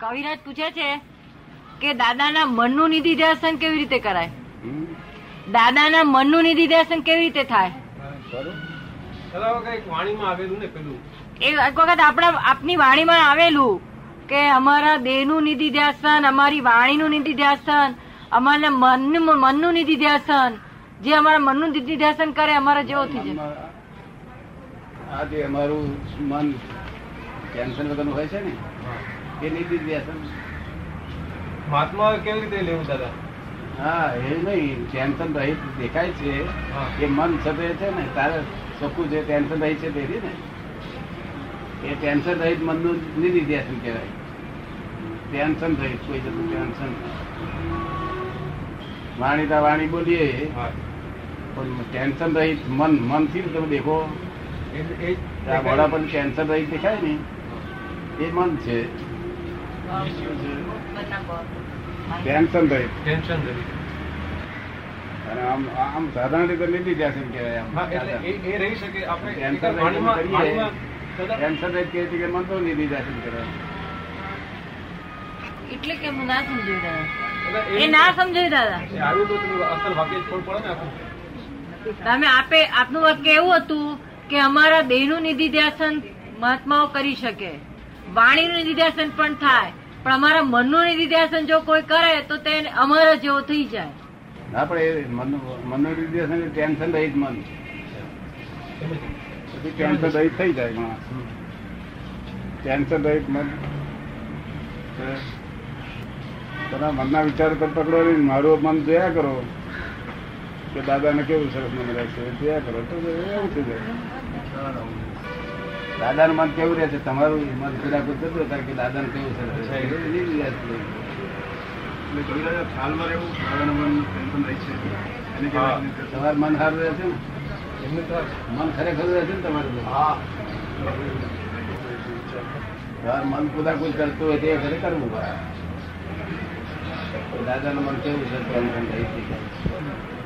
કવિરાજ પૂછે છે કે દાદાના મનનું નિધિ ધ્યાસન કેવી રીતે કરાય? દાદાના મનનું નિધિ ધ્યાસન કેવી રીતે થાય? ખરું? પેલા કંઈક વાણીમાં આવેલું ને પેલું. એ એક વખત આપણા આપની વાણીમાં આવેલું કે અમારા દેહનું નિધિ ધ્યાસન અમારી વાણીનું નિધિ ધ્યાસન અમારા મનનું મનનું નિધિ ધ્યાસન જે અમારા મનનું નિધિ ધ્યાસન કરે અમારા જેવો થઈ જાય. આ જે અમારું મન ટેન્શન વગરનું હોય છે ને? એ નીતિ વ્યસન મહાત્મા કેવી રીતે લેવું દાદા? હા એ નહીં ટેન્શન રહિત દેખાય છે. એ મન છતે છે ને તારે ચોખ્ખું જે ટેન્શન રહી છે તેથી ને. એ ટેન્શન રહિત મનનું નિધિ ધ્યાસન કહેવાય? ટેન્શન રહિત કોઈ જતું ટેન્શન વાણીતા વાણી બોલીએ. પણ ટેન્શન રહિત મન મનથી તમે દેખો. એ- એ જ આ મોડા પર ટેન્શન રહિત દેખાય ને. એ મન છે. ટેન્શન રહિત ટેન્શન રહી અને આમ આમ સાધારણ રીતે નિધિ ધ્યાસન કહેવાય એટલે એ રહી શકે. આપણે ટેન્શન કહે છે કે મન તો કહેવાય. એટલે કે હું ના દાદા. દાદા, એ ના સમજાયું દાદા. આવ્યું તો અસલ વાક્ય જ પડે ને તમે આપે આપનું વાક્ય એવું હતું કે અમારા દેહનું નિધિ ધ્યાસન મહાત્માઓ કરી શકે. વાણીનું નિધિ ધ્યાસન પણ થાય. પણ અમારા મનનું નિધિ જો કોઈ કરે તો તે અમારા જેવો થઈ જાય. ના, પણ એ મન મનનું એટલે ટેન્શન રહિત મન. ટેન્શન રહિત થઈ જાય ટેન્શન રહિત મન. તમારા મનના વિચાર પર પકડો નહીં મારું મન જોયા કરો. કે દાદાને કેવું સરસ મન રહેશે જોયા કરો. તો એવું થઈ જાય. દાદાનું મન કેવું રહે છે? તમારું મન પેલા જુદું થતું હોય કે દાદાનું કેવું છે. તમારું મન સારું રહે છે? તો મન ખરેખર રહે છે ને તમારું હા. તમારું મન કુદાકુદ કરતું હોય તે ઘરે કરવું દાદાનું મન કેવું છે? ટેન્શન રહી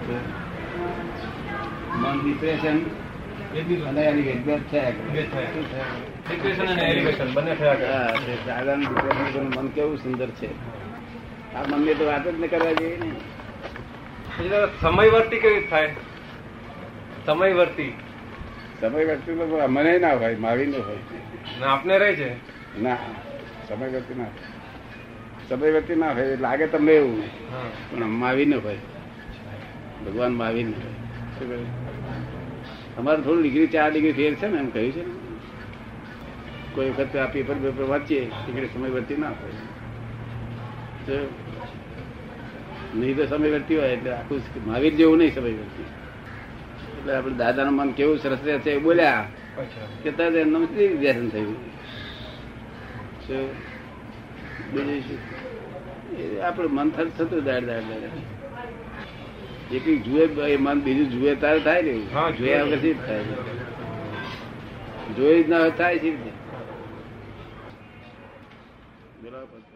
છે મન ડિપ્રેશન અને એની થયા દાદાનું મન કેવું સુંદર છે. આ મનની તો વાત જ ન કરવા જોઈએ ને. સમયવર્તી કેવી થાય? સમયવર્તી. સમય વ્યક્તિ તો મને ના હોય માવી નો હોય આપને રહે છે? ના સમય વર્તી ના સમયવર્તી ના હોય લાગે તમને એવું. પણ માવી ન હોય. ભગવાન માવી ન હોય. શું? અમારે થોડું ડિગ્રી ચાર ડિગ્રી ફેર છે ને એમ કહ્યું છે. ને કોઈ વખત આ પેપર પેપર વાંચીએ ડિગ્રી સમય વર્તી ના હોય. તો નહીં તો સમય વર્તી હોય એટલે આખું મહાવીર જેવું નહીં સમય વર્તી એટલે આપણે દાદાનું મન કેવું સરસ રહે છે એ બોલ્યા. કે તરત એમનું વ્યસન થયું? બીજું આપણું મન થતું થતું દાડ દાડ દાડ. જે કઈ જુએ એ મન બીજું જુએ તારે થાય ને. જોયા વગર શી થાય જોઈ જ ના થાય શી રીતે બોલો પછી.